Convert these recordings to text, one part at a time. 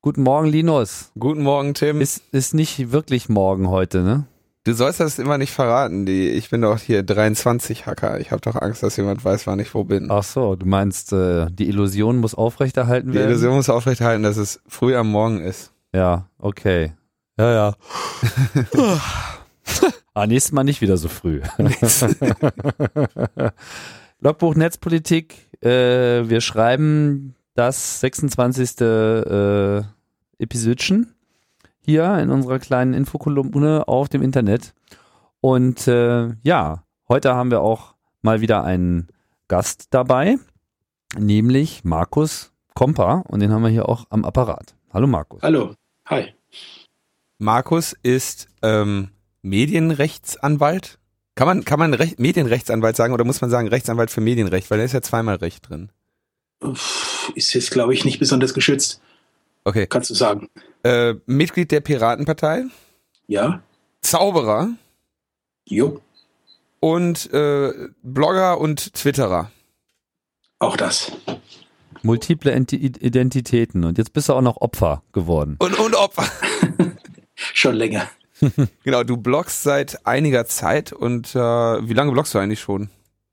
Guten Morgen, Linus. Guten Morgen, Tim. Ist, ist nicht wirklich morgen heute, ne? Du sollst das immer nicht verraten. Die, ich bin doch hier 23 Hacker. Ich habe doch Angst, dass jemand weiß, wann ich wo bin. Ach so, du meinst, äh, die Illusion muss aufrechterhalten Die werden? Illusion muss aufrechterhalten, dass es früh am Morgen ist. Ja, okay. Ja, ja. ah, nächstes Mal nicht wieder so früh. Logbuch Netzpolitik. Äh, wir schreiben das 26. Äh, Episodchen hier in unserer kleinen Infokolumne auf dem Internet. Und äh, ja, heute haben wir auch mal wieder einen Gast dabei, nämlich Markus Kompa. Und den haben wir hier auch am Apparat. Hallo Markus. Hallo, hi. Markus ist ähm, Medienrechtsanwalt. Kann man, kann man Recht, Medienrechtsanwalt sagen oder muss man sagen Rechtsanwalt für Medienrecht? Weil da ist ja zweimal Recht drin. Ist jetzt, glaube ich, nicht besonders geschützt, Okay. kannst du sagen. Äh, Mitglied der Piratenpartei, Ja? Zauberer Jo, und äh, Blogger und Twitterer. auch das. Multiple Enti- Identitäten. Und jetzt bist du auch noch Opfer geworden. Und, und Opfer. Schon länger. Genau, du bloggst seit einiger Zeit und äh, wie lange bloggst du eigentlich schon?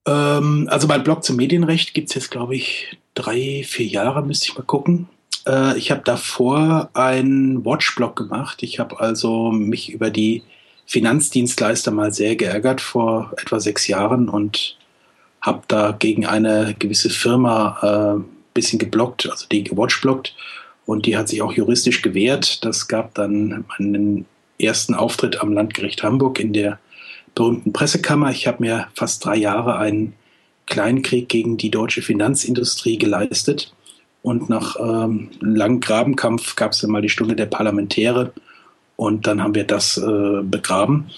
Ähm, also mein Blog zum Medienrecht gibt's jetzt, glaube ich, drei, vier Jahre, müsste ich mal gucken. Äh, ich habe davor einen Watch-Blog gemacht. Ich habe also mich über die Finanzdienstleister mal sehr geärgert vor etwa sechs Jahren und habe da gegen eine gewisse Firma äh, bisschen geblockt, also die gewatchblockt. Und die hat sich auch juristisch gewehrt. Das gab dann meinen ersten Auftritt am Landgericht Hamburg in der berühmten Pressekammer. Ich habe mir fast drei Jahre einen Kleinkrieg gegen die deutsche Finanzindustrie geleistet. Und nach ähm, langen Grabenkampf gab es dann mal die Stunde der Parlamentäre. Und dann haben wir das äh, begraben.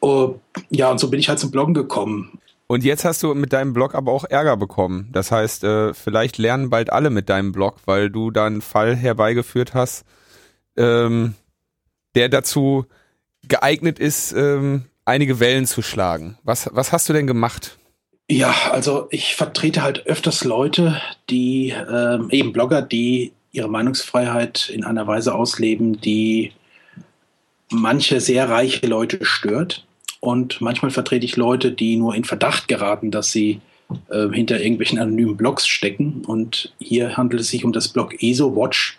Oh, ja, und so bin ich halt zum Bloggen gekommen. Und jetzt hast du mit deinem Blog aber auch Ärger bekommen. Das heißt, äh, vielleicht lernen bald alle mit deinem Blog, weil du da einen Fall herbeigeführt hast, ähm, der dazu geeignet ist, ähm, einige Wellen zu schlagen. Was, was hast du denn gemacht? Ja, also ich vertrete halt öfters Leute, die ähm, eben Blogger, die ihre Meinungsfreiheit in einer Weise ausleben, die manche sehr reiche Leute stört. Und manchmal vertrete ich Leute, die nur in Verdacht geraten, dass sie äh, hinter irgendwelchen anonymen Blogs stecken. Und hier handelt es sich um das Blog ESO-Watch.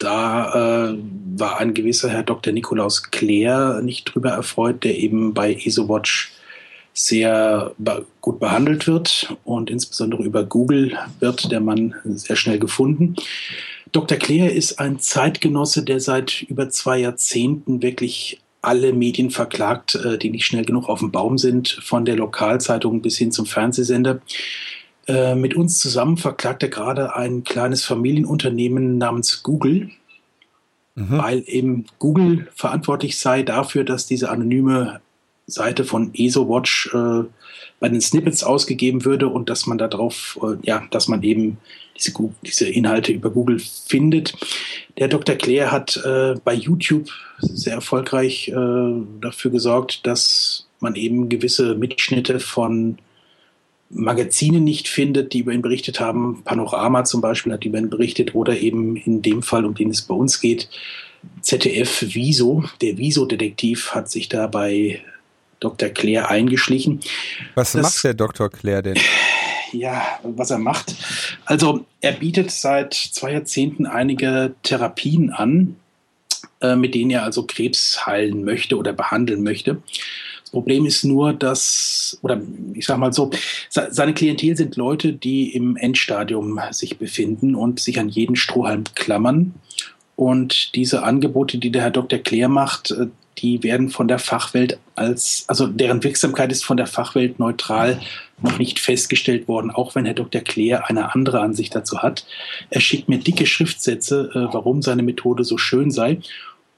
Da äh, war ein gewisser Herr Dr. Nikolaus Claire nicht drüber erfreut, der eben bei ESO-Watch sehr be gut behandelt wird und insbesondere über Google wird der Mann sehr schnell gefunden. Dr. Claire ist ein Zeitgenosse, der seit über zwei Jahrzehnten wirklich alle Medien verklagt, äh, die nicht schnell genug auf dem Baum sind, von der Lokalzeitung bis hin zum Fernsehsender. Äh, mit uns zusammen verklagt er gerade ein kleines Familienunternehmen namens Google, Mhm. weil eben Google verantwortlich sei dafür, dass diese anonyme Seite von ESOWatch äh, bei den Snippets ausgegeben würde und dass man darauf, äh, ja, dass man eben diese, diese Inhalte über Google findet. Der Dr. Claire hat äh, bei YouTube sehr erfolgreich äh, dafür gesorgt, dass man eben gewisse Mitschnitte von Magazinen nicht findet, die über ihn berichtet haben. Panorama zum Beispiel hat über ihn berichtet oder eben in dem Fall, um den es bei uns geht, ZDF Wieso, der Wieso-Detektiv hat sich da bei Dr. Claire eingeschlichen. Was Das- macht der Dr. Claire denn? Ja, was er macht. Also er bietet seit zwei Jahrzehnten einige Therapien an, äh, mit denen er also Krebs heilen möchte oder behandeln möchte. Problem ist nur, dass, oder ich sag mal so, se- seine Klientel sind Leute, die im Endstadium sich befinden und sich an jeden Strohhalm klammern. Und diese Angebote, die der Herr Dr. Claire macht, äh, die werden von der Fachwelt als, also deren Wirksamkeit ist von der Fachwelt neutral noch nicht festgestellt worden, auch wenn Herr Dr. Claire eine andere Ansicht dazu hat. Er schickt mir dicke Schriftsätze, äh, warum seine Methode so schön sei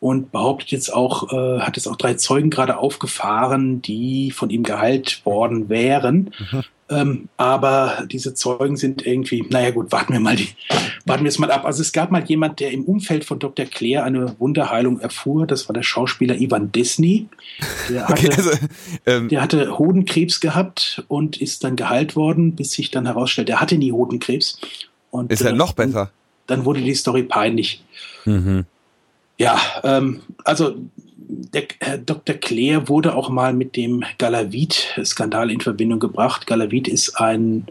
und behauptet jetzt auch, äh, hat jetzt auch drei Zeugen gerade aufgefahren, die von ihm geheilt worden wären. Mhm. Ähm, aber diese Zeugen sind irgendwie, naja gut, warten wir mal die, warten wir es mal ab. Also es gab mal jemand, der im Umfeld von Dr. Claire eine Wunderheilung erfuhr. Das war der Schauspieler Ivan Disney. Der hatte, Okay, also, ähm, der hatte Hodenkrebs gehabt und ist dann geheilt worden, bis sich dann herausstellt, er hatte nie Hodenkrebs. Und, ist ja äh, noch besser. dann wurde die Story peinlich. Mhm. Ja, ähm, also der Herr Dr. Claire wurde auch mal mit dem Galavit-Skandal in Verbindung gebracht. Galavit ist ein,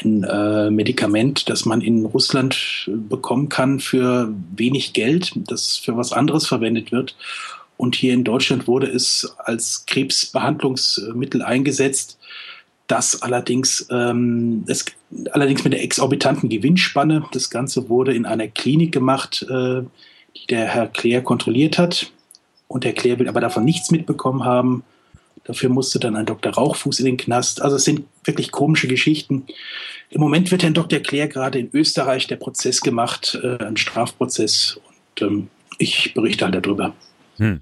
ein äh, Medikament, das man in Russland bekommen kann für wenig Geld, das für was anderes verwendet wird. Und hier in Deutschland wurde es als Krebsbehandlungsmittel eingesetzt, das allerdings, ähm, das, allerdings mit der exorbitanten Gewinnspanne. Das Ganze wurde in einer Klinik gemacht, äh, die der Herr Claire kontrolliert hat. Und Herr Claire will aber davon nichts mitbekommen haben. Dafür musste dann ein Dr. Rauchfuß in den Knast. Also es sind wirklich komische Geschichten. Im Moment wird Herrn Dr. Claire gerade in Österreich der Prozess gemacht, äh, ein Strafprozess. Und ähm, ich berichte halt darüber. Hm.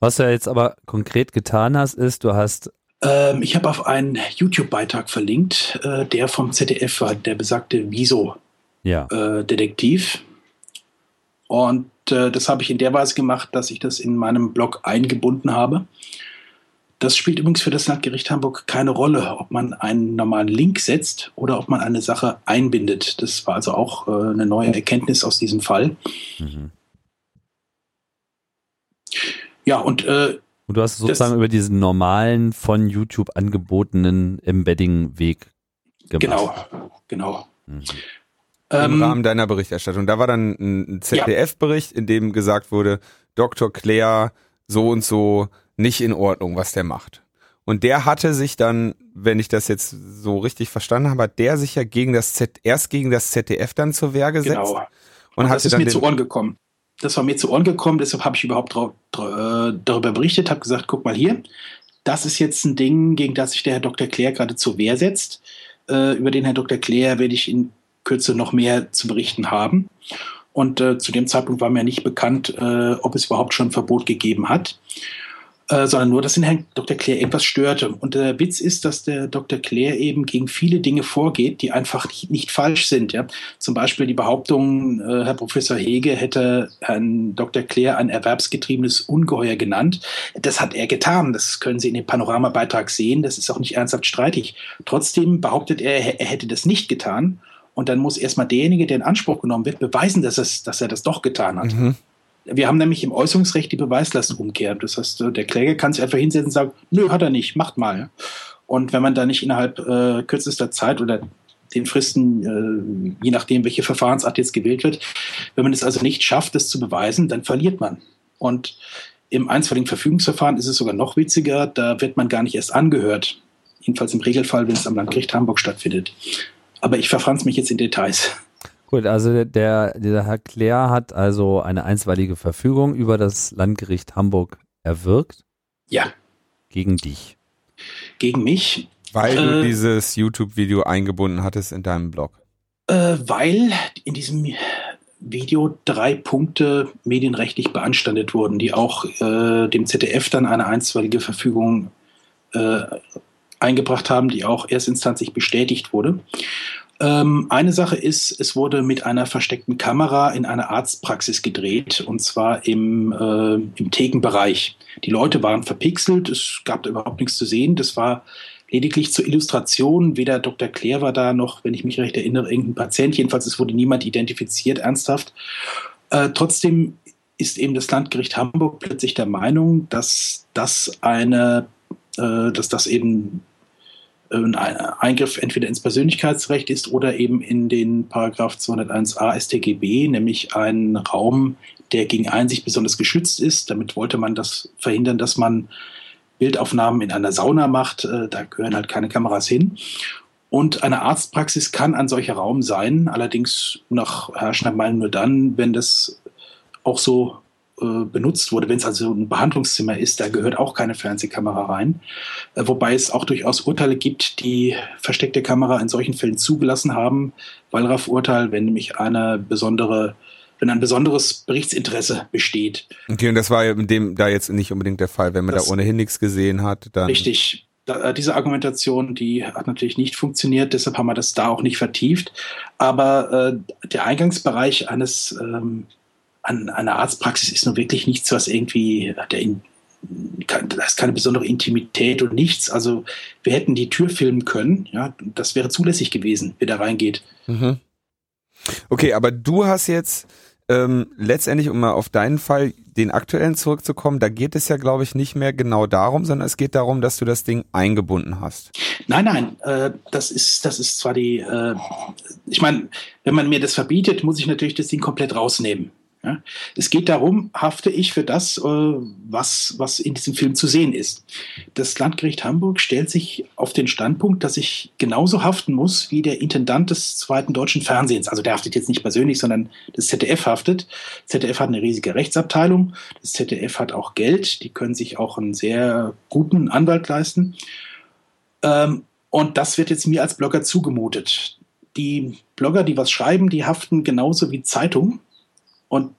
Was du jetzt aber konkret getan hast, ist, du hast ähm, ich habe auf einen YouTube-Beitrag verlinkt, äh, der vom ZDF war, der besagte Wieso-Detektiv. Ja. Und äh, das habe ich in der Weise gemacht, dass ich das in meinem Blog eingebunden habe. Das spielt übrigens für das Landgericht Hamburg keine Rolle, ob man einen normalen Link setzt oder ob man eine Sache einbindet. Das war also auch äh, eine neue Erkenntnis aus diesem Fall. Mhm. Ja, und, äh, und du hast sozusagen das, über diesen normalen von YouTube angebotenen Embedding-Weg gemacht. Genau, genau. Mhm im ähm, Rahmen deiner Berichterstattung. Da war dann ein ZDF-Bericht, in dem gesagt wurde, Dr. Claire so und so nicht in Ordnung, was der macht. Und der hatte sich dann, wenn ich das jetzt so richtig verstanden habe, hat der sich ja gegen das Z erst gegen das ZDF dann zur Wehr gesetzt. Genau. Und, und das ist mir zu Ohren gekommen. Das war mir zu Ohren gekommen, deshalb habe ich überhaupt äh, darüber berichtet, habe gesagt, guck mal hier, das ist jetzt ein Ding, gegen das sich der Herr Dr. Claire gerade zur Wehr setzt. Äh, über den Herrn Dr. Claire werde ich in Kürze noch mehr zu berichten haben. Und äh, zu dem Zeitpunkt war mir nicht bekannt, äh, ob es überhaupt schon ein Verbot gegeben hat, äh, sondern nur, dass den Herrn Dr. Claire etwas störte. Und der Witz ist, dass der Dr. Claire eben gegen viele Dinge vorgeht, die einfach nicht, nicht falsch sind. Ja? Zum Beispiel die Behauptung, äh, Herr Professor Hege hätte Herrn Dr. Claire ein erwerbsgetriebenes Ungeheuer genannt. Das hat er getan. Das können Sie in dem Panoramabeitrag sehen. Das ist auch nicht ernsthaft streitig. Trotzdem behauptet er, er hätte das nicht getan. Und dann muss erstmal derjenige, der in Anspruch genommen wird, beweisen, dass, es, dass er das doch getan hat. Mhm. Wir haben nämlich im Äußerungsrecht die Beweislastumkehr. Das heißt, der Kläger kann sich einfach hinsetzen und sagen, nö, hat er nicht, macht mal. Und wenn man da nicht innerhalb äh, kürzester Zeit oder den Fristen, äh, je nachdem, welche Verfahrensart jetzt gewählt wird, wenn man es also nicht schafft, das zu beweisen, dann verliert man. Und im einstweiligen Verfügungsverfahren ist es sogar noch witziger, da wird man gar nicht erst angehört. Jedenfalls im Regelfall, wenn es am Landgericht Hamburg stattfindet. Aber ich verfranz mich jetzt in Details. Gut, also der, dieser Herr Claire hat also eine einstweilige Verfügung über das Landgericht Hamburg erwirkt. Ja. Gegen dich. Gegen mich. Weil du äh, dieses YouTube-Video eingebunden hattest in deinem Blog. Äh, weil in diesem Video drei Punkte medienrechtlich beanstandet wurden, die auch äh, dem ZDF dann eine einstweilige Verfügung äh, eingebracht haben, die auch erstinstanzlich bestätigt wurde. Ähm, eine Sache ist, es wurde mit einer versteckten Kamera in einer Arztpraxis gedreht und zwar im, äh, im Thekenbereich. Die Leute waren verpixelt, es gab da überhaupt nichts zu sehen. Das war lediglich zur Illustration. Weder Dr. Claire war da noch, wenn ich mich recht erinnere, irgendein Patient. Jedenfalls, es wurde niemand identifiziert, ernsthaft. Äh, trotzdem ist eben das Landgericht Hamburg plötzlich der Meinung, dass das eine, äh, dass das eben ein Eingriff entweder ins Persönlichkeitsrecht ist oder eben in den Paragraph 201a StGB, nämlich ein Raum, der gegen Einsicht besonders geschützt ist. Damit wollte man das verhindern, dass man Bildaufnahmen in einer Sauna macht. Äh, da gehören halt keine Kameras hin. Und eine Arztpraxis kann ein solcher Raum sein, allerdings nach herrschender Meinung nur dann, wenn das auch so äh, benutzt wurde, wenn es also ein Behandlungszimmer ist, da gehört auch keine Fernsehkamera rein. Äh, wobei es auch durchaus Urteile gibt, die versteckte Kamera in solchen Fällen zugelassen haben. Wallraff-Urteil, wenn nämlich eine besondere wenn ein besonderes Berichtsinteresse besteht. Okay, und das war in dem da jetzt nicht unbedingt der Fall. Wenn man das, da ohnehin nichts gesehen hat, dann. Richtig. Da, äh, diese Argumentation, die hat natürlich nicht funktioniert, deshalb haben wir das da auch nicht vertieft. Aber äh, der Eingangsbereich eines ähm, an einer Arztpraxis ist nun wirklich nichts, was irgendwie der in, das ist keine besondere Intimität und nichts. Also wir hätten die Tür filmen können, ja, das wäre zulässig gewesen, wer da reingeht. Mhm. Okay, aber du hast jetzt ähm, letztendlich, um mal auf deinen Fall, den aktuellen zurückzukommen, da geht es ja, glaube ich, nicht mehr genau darum, sondern es geht darum, dass du das Ding eingebunden hast. Nein, nein, äh, das ist, das ist zwar die, äh, ich meine, wenn man mir das verbietet, muss ich natürlich das Ding komplett rausnehmen. Ja? Es geht darum, hafte ich für das, äh, was, was in diesem Film zu sehen ist. Das Landgericht Hamburg stellt sich auf den Standpunkt, dass ich genauso haften muss wie der Intendant des zweiten deutschen Fernsehens. Also der haftet jetzt nicht persönlich, sondern das ZDF haftet. ZDF hat eine riesige Rechtsabteilung. Das ZDF hat auch Geld. Die können sich auch einen sehr guten Anwalt leisten. Ähm, und das wird jetzt mir als Blogger zugemutet. Die Blogger, die was schreiben, die haften genauso wie Zeitungen und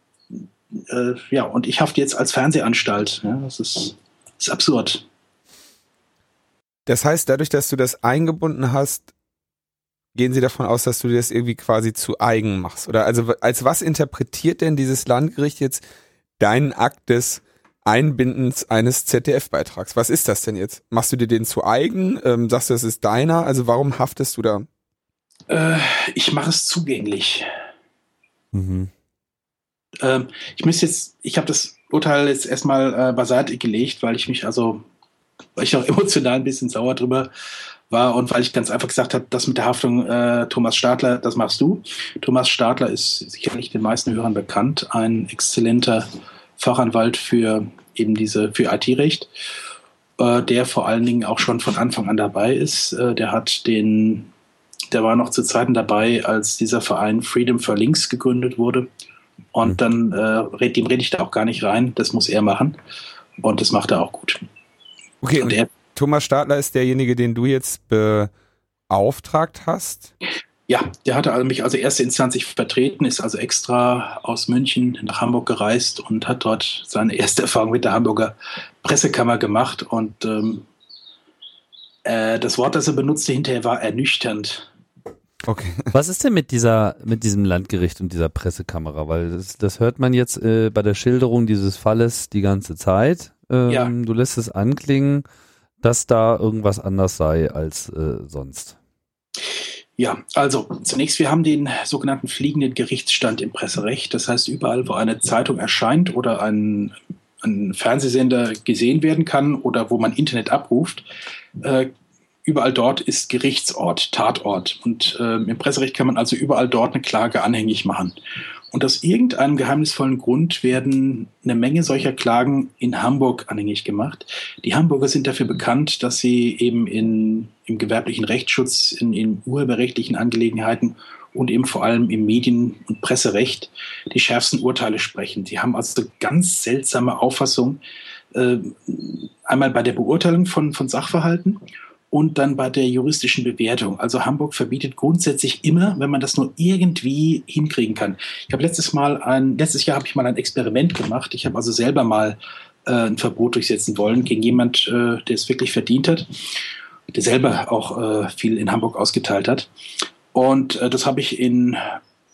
äh, ja, und ich hafte jetzt als Fernsehanstalt. Ja, das ist, ist absurd. Das heißt, dadurch, dass du das eingebunden hast, gehen Sie davon aus, dass du das irgendwie quasi zu eigen machst? Oder also als was interpretiert denn dieses Landgericht jetzt deinen Akt des Einbindens eines ZDF-Beitrags? Was ist das denn jetzt? Machst du dir den zu eigen? Ähm, sagst du, das ist deiner? Also warum haftest du da? Äh, ich mache es zugänglich. Mhm. Ähm, ich müsste jetzt, ich habe das Urteil jetzt erstmal äh, beiseite gelegt, weil ich mich also, weil ich auch emotional ein bisschen sauer drüber war und weil ich ganz einfach gesagt habe, das mit der Haftung äh, Thomas Stadler, das machst du. Thomas Stadler ist sicherlich den meisten Hörern bekannt, ein exzellenter Fachanwalt für eben diese für IT-Recht, äh, der vor allen Dingen auch schon von Anfang an dabei ist. Äh, der hat den, der war noch zu Zeiten dabei, als dieser Verein Freedom for Links gegründet wurde und mhm. dann, äh, dem rede ich da auch gar nicht rein. Das muss er machen. Und das macht er auch gut. Okay, und, und er, Thomas Stadler ist derjenige, den du jetzt beauftragt hast? Ja, der hatte also mich also erste Instanz vertreten, ist also extra aus München nach Hamburg gereist und hat dort seine erste Erfahrung mit der Hamburger Pressekammer gemacht. Und ähm, äh, das Wort, das er benutzte hinterher, war ernüchternd. Okay. Was ist denn mit dieser, mit diesem Landgericht und dieser Pressekamera? Weil das, das hört man jetzt äh, bei der Schilderung dieses Falles die ganze Zeit. Ähm, ja. Du lässt es anklingen, dass da irgendwas anders sei als äh, sonst. Ja, also zunächst, wir haben den sogenannten fliegenden Gerichtsstand im Presserecht. Das heißt, überall, wo eine Zeitung erscheint oder ein, ein Fernsehsender gesehen werden kann oder wo man Internet abruft, äh, überall dort ist Gerichtsort, Tatort. Und äh, im Presserecht kann man also überall dort eine Klage anhängig machen. Und aus irgendeinem geheimnisvollen Grund werden eine Menge solcher Klagen in Hamburg anhängig gemacht. Die Hamburger sind dafür bekannt, dass sie eben in, im gewerblichen Rechtsschutz, in, in urheberrechtlichen Angelegenheiten und eben vor allem im Medien- und Presserecht die schärfsten Urteile sprechen. Sie haben also ganz seltsame Auffassung, äh, einmal bei der Beurteilung von, von Sachverhalten und dann bei der juristischen Bewertung. Also Hamburg verbietet grundsätzlich immer, wenn man das nur irgendwie hinkriegen kann. Ich habe letztes Mal ein, letztes Jahr habe ich mal ein Experiment gemacht. Ich habe also selber mal äh, ein Verbot durchsetzen wollen gegen jemand, äh, der es wirklich verdient hat, der selber auch äh, viel in Hamburg ausgeteilt hat. Und äh, das habe ich in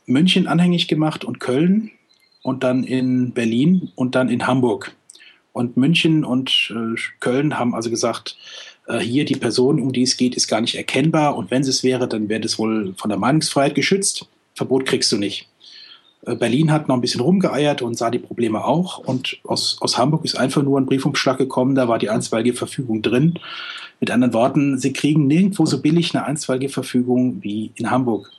München anhängig gemacht und Köln und dann in Berlin und dann in Hamburg. Und München und äh, Köln haben also gesagt, äh, hier die Person, um die es geht, ist gar nicht erkennbar und wenn es wäre, dann wäre das wohl von der Meinungsfreiheit geschützt. Verbot kriegst du nicht. Äh, Berlin hat noch ein bisschen rumgeeiert und sah die Probleme auch. Und aus, aus Hamburg ist einfach nur ein Briefumschlag gekommen, da war die einstweilige Verfügung drin. Mit anderen Worten, sie kriegen nirgendwo so billig eine einstweilige Verfügung wie in Hamburg.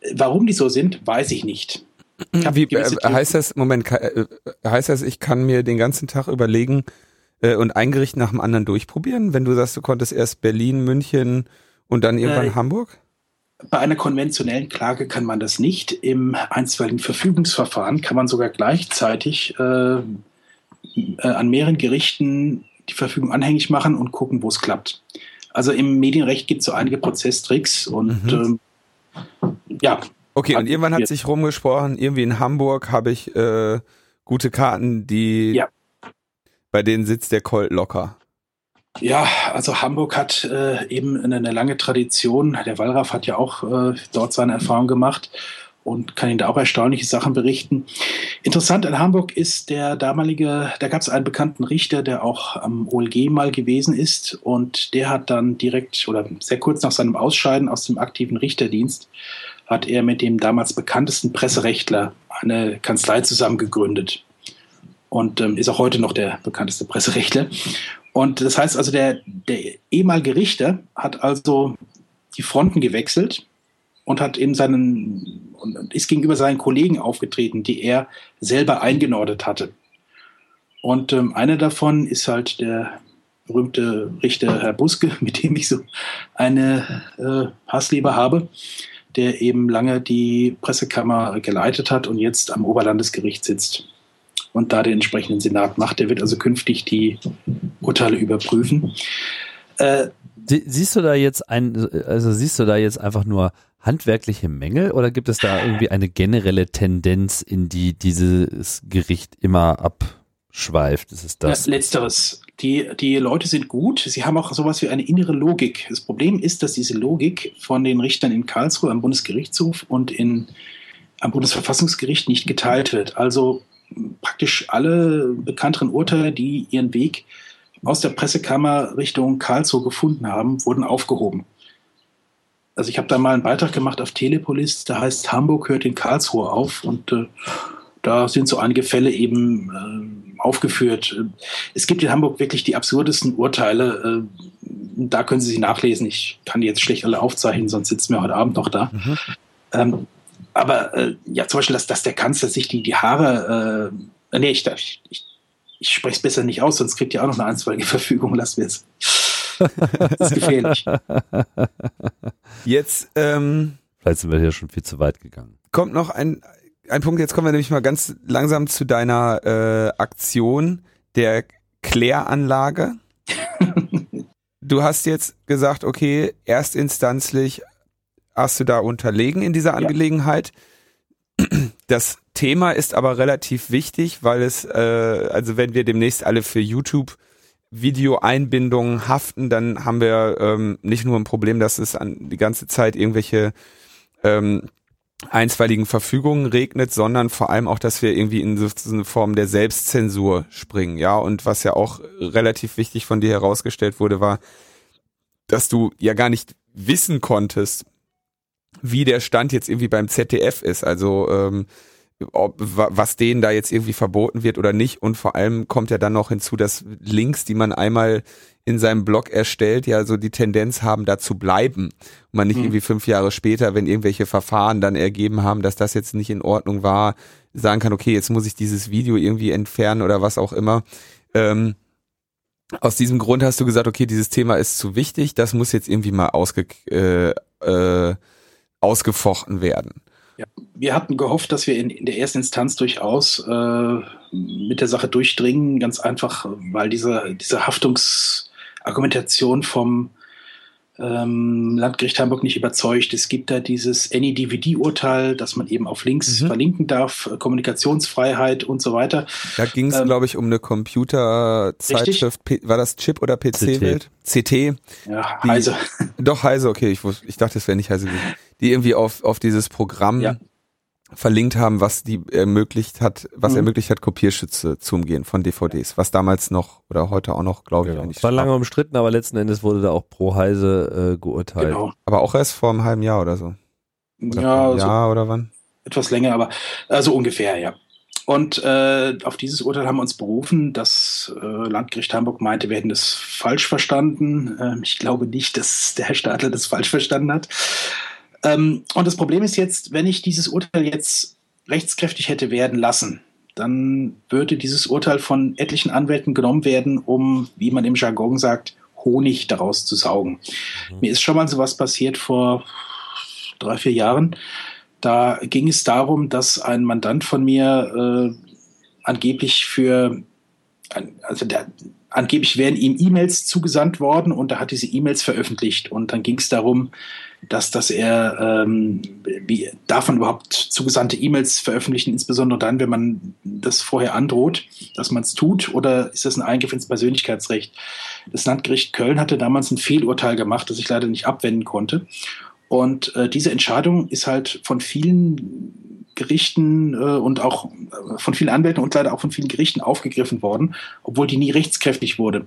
Äh, warum die so sind, weiß ich nicht. Ich wie, äh, heißt das, Moment, heißt das, ich kann mir den ganzen Tag überlegen, äh, und ein Gericht nach dem anderen durchprobieren? Wenn du sagst, du konntest erst Berlin, München und dann irgendwann äh, Hamburg? Bei einer konventionellen Klage kann man das nicht. Im einstweiligen Verfügungsverfahren kann man sogar gleichzeitig äh, äh, an mehreren Gerichten die Verfügung anhängig machen und gucken, wo es klappt. Also im Medienrecht gibt es so einige Prozesstricks und mhm. ähm, ja. Okay, und irgendwann hat sich rumgesprochen, irgendwie in Hamburg habe ich äh, gute Karten, die ja bei denen sitzt der Colt locker. Ja, also Hamburg hat äh, eben eine, lange Tradition. Der Wallraff hat ja auch äh, dort seine Erfahrung gemacht und kann Ihnen da auch erstaunliche Sachen berichten. Interessant an Hamburg ist der damalige, da gab es einen bekannten Richter, der auch am OLG mal gewesen ist und der hat dann direkt oder sehr kurz nach seinem Ausscheiden aus dem aktiven Richterdienst hat er mit dem damals bekanntesten Presserechtler eine Kanzlei zusammen gegründet und ähm, ist auch heute noch der bekannteste Presserechtler. Und das heißt also, der, der ehemalige Richter hat also die Fronten gewechselt und hat in seinen und ist gegenüber seinen Kollegen aufgetreten, die er selber eingenordet hatte. Und ähm, einer davon ist halt der berühmte Richter Herr Buske, mit dem ich so eine äh, Hassliebe habe, der eben lange die Pressekammer geleitet hat und jetzt am Oberlandesgericht sitzt und da den entsprechenden Senat macht. Der wird also künftig die Urteile überprüfen. Äh, siehst du da jetzt ein, also siehst du da jetzt einfach nur handwerkliche Mängel oder gibt es da irgendwie eine generelle Tendenz, in die dieses Gericht immer abschweift? Ist es das? Ja, letzteres. Die, die Leute sind gut. Sie haben auch sowas wie eine innere Logik. Das Problem ist, dass diese Logik von den Richtern in Karlsruhe am Bundesgerichtshof und in, am Bundesverfassungsgericht nicht geteilt wird. Also praktisch alle bekannteren Urteile, die ihren Weg aus der Pressekammer Richtung Karlsruhe gefunden haben, wurden aufgehoben. Also ich habe da mal einen Beitrag gemacht auf Telepolis, der heißt Hamburg hört in Karlsruhe auf und äh, da sind so einige Fälle eben äh, aufgeführt. Es gibt in Hamburg wirklich die absurdesten Urteile. Äh, da können Sie sich nachlesen. Ich kann die jetzt schlecht alle aufzeichnen, sonst sitzen wir heute Abend noch da. Mhm. Ähm, aber äh, ja, zum Beispiel, dass, dass der Kanzler sich die, die Haare, äh, nee, ich, ich, ich, ich spreche es besser nicht aus, sonst kriegt ihr auch noch eine einstweilige Verfügung, lassen wir es. das ist gefährlich. Jetzt, ähm, Vielleicht sind wir hier schon viel zu weit gegangen. Kommt noch ein, ein Punkt, jetzt kommen wir nämlich mal ganz langsam zu deiner äh, Aktion der Kläranlage. du hast jetzt gesagt, okay, erstinstanzlich hast du da unterlegen in dieser Angelegenheit. Ja. Das Thema ist aber relativ wichtig, weil es, äh, also wenn wir demnächst alle für YouTube Videoeinbindungen haften, dann haben wir ähm, nicht nur ein Problem, dass es an die ganze Zeit irgendwelche ähm, einstweiligen Verfügungen regnet, sondern vor allem auch, dass wir irgendwie in so eine Form der Selbstzensur springen, ja. Und was ja auch relativ wichtig von dir herausgestellt wurde, war, dass du ja gar nicht wissen konntest, wie der Stand jetzt irgendwie beim ZDF ist. Also ähm, ob, was denen da jetzt irgendwie verboten wird oder nicht. Und vor allem kommt ja dann noch hinzu, dass Links, die man einmal in seinem Blog erstellt, ja so die Tendenz haben, da zu bleiben. Und man nicht mhm. irgendwie fünf Jahre später, wenn irgendwelche Verfahren dann ergeben haben, dass das jetzt nicht in Ordnung war, sagen kann, okay, jetzt muss ich dieses Video irgendwie entfernen oder was auch immer. Ähm, aus diesem Grund hast du gesagt, okay, dieses Thema ist zu wichtig, das muss jetzt irgendwie mal ausge, äh, äh, ausgefochten werden. Ja, wir hatten gehofft, dass wir in, in der ersten Instanz durchaus äh, mit der Sache durchdringen, ganz einfach, weil diese, diese Haftungsargumentation vom ähm, Landgericht Hamburg nicht überzeugt. Es gibt da dieses AnyDVD-Urteil, dass man eben auf Links mhm. verlinken darf, Kommunikationsfreiheit und so weiter. Da ging es, ähm, glaube ich, um eine Computerzeitschrift. War das Chip oder PC-Welt? CT. Ja, Heise. Doch, Heise, okay. Ich, wusste, ich dachte, es wäre nicht Heise. Die irgendwie auf, auf dieses Programm ja verlinkt haben, was die ermöglicht hat, was mhm. ermöglicht hat, Kopierschütze zu umgehen von DVDs, was damals noch oder heute auch noch, glaube ich, genau. eigentlich war lange umstritten, aber letzten Endes wurde da auch pro Heise äh, geurteilt. Genau. Aber auch erst vor einem halben Jahr oder so. Oder ja, ein Jahr so oder wann? Etwas länger, aber also ungefähr, ja. Und äh, auf dieses Urteil haben wir uns berufen. Das äh, Landgericht Hamburg meinte, wir hätten das falsch verstanden. Ähm, ich glaube nicht, dass der Herr Stadler das falsch verstanden hat. Ähm, und das Problem ist jetzt, wenn ich dieses Urteil jetzt rechtskräftig hätte werden lassen, dann würde dieses Urteil von etlichen Anwälten genommen werden, um, wie man im Jargon sagt, Honig daraus zu saugen. Mhm. Mir ist schon mal sowas passiert vor drei, vier Jahren. Da ging es darum, dass ein Mandant von mir äh, angeblich für, also der, angeblich wären ihm E-Mails zugesandt worden und er hat diese E-Mails veröffentlicht. Und dann ging es darum, dass, dass er, ähm, wie man überhaupt zugesandte E-Mails veröffentlichen, insbesondere dann, wenn man das vorher androht, dass man es tut, oder ist das ein Eingriff ins Persönlichkeitsrecht? Das Landgericht Köln hatte damals ein Fehlurteil gemacht, das ich leider nicht abwenden konnte. Und äh, diese Entscheidung ist halt von vielen Gerichten äh, und auch äh, von vielen Anwälten und leider auch von vielen Gerichten aufgegriffen worden, obwohl die nie rechtskräftig wurde.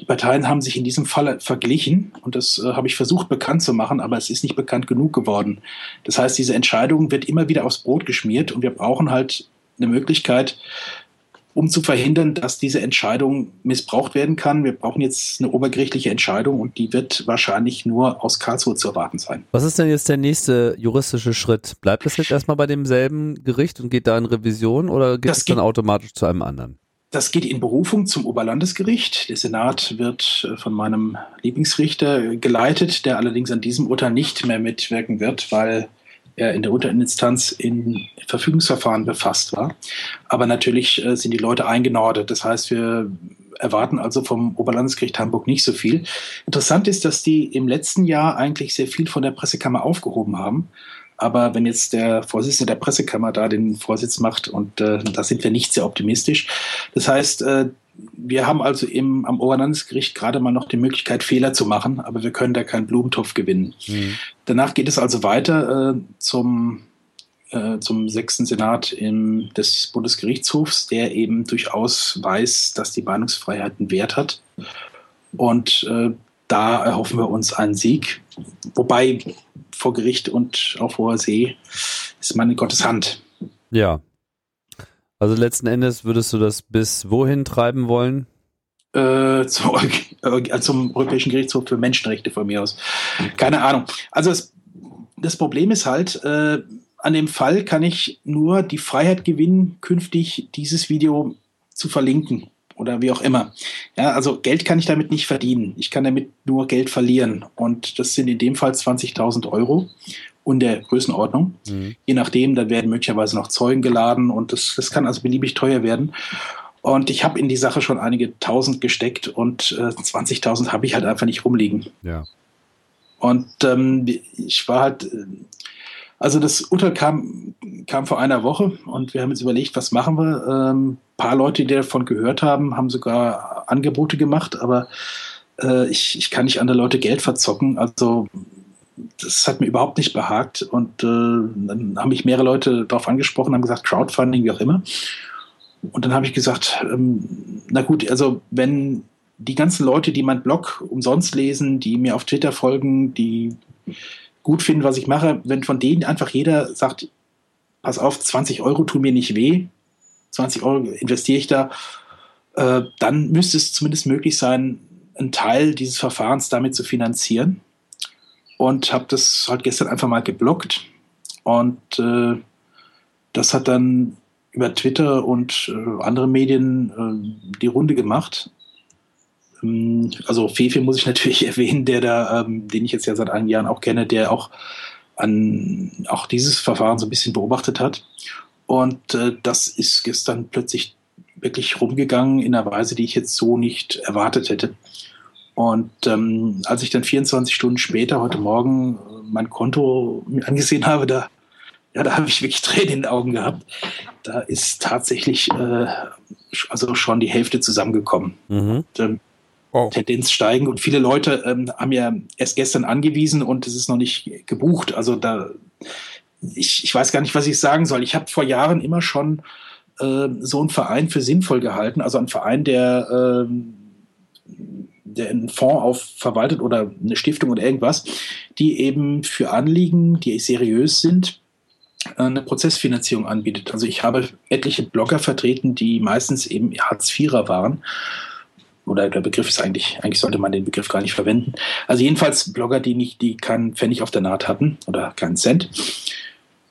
Die Parteien haben sich in diesem Fall verglichen und das äh, habe ich versucht bekannt zu machen, aber es ist nicht bekannt genug geworden. Das heißt, diese Entscheidung wird immer wieder aufs Brot geschmiert und wir brauchen halt eine Möglichkeit, um zu verhindern, dass diese Entscheidung missbraucht werden kann. Wir brauchen jetzt eine obergerichtliche Entscheidung und die wird wahrscheinlich nur aus Karlsruhe zu erwarten sein. Was ist denn jetzt der nächste juristische Schritt? Bleibt das jetzt erstmal bei demselben Gericht und geht da in Revision oder geht das es dann automatisch zu einem anderen? Das geht in Berufung zum Oberlandesgericht. Der Senat wird äh, von meinem Lieblingsrichter geleitet, der allerdings an diesem Urteil nicht mehr mitwirken wird, weil er in der Unterinstanz in Verfügungsverfahren befasst war. Aber natürlich äh, sind die Leute eingenordet. Das heißt, wir erwarten also vom Oberlandesgericht Hamburg nicht so viel. Interessant ist, dass die im letzten Jahr eigentlich sehr viel von der Pressekammer aufgehoben haben. Aber wenn jetzt der Vorsitzende der Pressekammer da den Vorsitz macht, und äh, da sind wir nicht sehr optimistisch. Das heißt, äh, wir haben also im, am Oberlandesgericht gerade mal noch die Möglichkeit, Fehler zu machen, aber wir können da keinen Blumentopf gewinnen. Mhm. Danach geht es also weiter äh, zum, äh, zum sechsten Senat im, des Bundesgerichtshofs, der eben durchaus weiß, dass die Meinungsfreiheit einen Wert hat. Und äh, da erhoffen wir uns einen Sieg. Wobei vor Gericht und auf hoher See ist man in Gottes Hand. Ja, also letzten Endes würdest du das bis wohin treiben wollen? Äh, zum, äh, zum Europäischen Gerichtshof für Menschenrechte von mir aus. Keine Ahnung. Also es, das Problem ist halt, äh, an dem Fall kann ich nur die Freiheit gewinnen, künftig dieses Video zu verlinken oder wie auch immer. Ja, also Geld kann ich damit nicht verdienen. Ich kann damit nur Geld verlieren. Und das sind in dem Fall 20.000 Euro und der Größenordnung. Mhm. Je nachdem, da werden möglicherweise noch Zeugen geladen und das, das kann also beliebig teuer werden. Und ich habe in die Sache schon einige tausend gesteckt und äh, 20.000 habe ich halt einfach nicht rumliegen. Ja. Und ähm, ich war halt, äh, also das Urteil kam, kam vor einer Woche und wir haben jetzt überlegt, was machen wir. Ähm, paar Leute, die davon gehört haben, haben sogar Angebote gemacht, aber äh, ich, ich kann nicht andere Leute Geld verzocken. Also das hat mir überhaupt nicht behagt. Und äh, dann haben mich mehrere Leute darauf angesprochen, haben gesagt, Crowdfunding, wie auch immer. Und dann habe ich gesagt, ähm, na gut, also wenn die ganzen Leute, die meinen Blog umsonst lesen, die mir auf Twitter folgen, die gut finden, was ich mache, wenn von denen einfach jeder sagt, pass auf, 20 Euro tun mir nicht weh, 20 Euro investiere ich da, äh, dann müsste es zumindest möglich sein, einen Teil dieses Verfahrens damit zu finanzieren und habe das halt gestern einfach mal geblockt. Und äh, das hat dann über Twitter und äh, andere Medien äh, die Runde gemacht. Ähm, also Fefe muss ich natürlich erwähnen, der da, ähm, den ich jetzt ja seit einigen Jahren auch kenne, der auch an auch dieses Verfahren so ein bisschen beobachtet hat. Und äh, das ist gestern plötzlich wirklich rumgegangen in einer Weise, die ich jetzt so nicht erwartet hätte. Und ähm, als ich dann 24 Stunden später, heute Morgen, mein Konto mir angesehen habe, da, ja, da habe ich wirklich Tränen in den Augen gehabt. Da ist tatsächlich äh, also schon die Hälfte zusammengekommen. Mhm. Und, ähm, oh. Tendenz steigen und viele Leute ähm, haben ja erst gestern angewiesen und es ist noch nicht gebucht. Also da, ich, ich weiß gar nicht, was ich sagen soll. Ich habe vor Jahren immer schon äh, so einen Verein für sinnvoll gehalten, also einen Verein, der äh, der einen Fonds auf verwaltet oder eine Stiftung oder irgendwas, die eben für Anliegen, die seriös sind, eine Prozessfinanzierung anbietet. Also ich habe etliche Blogger vertreten, die meistens eben Hartz-IVer waren. Oder der Begriff ist eigentlich, eigentlich sollte man den Begriff gar nicht verwenden. Also jedenfalls Blogger, die nicht, die keinen Pfennig auf der Naht hatten oder keinen Cent.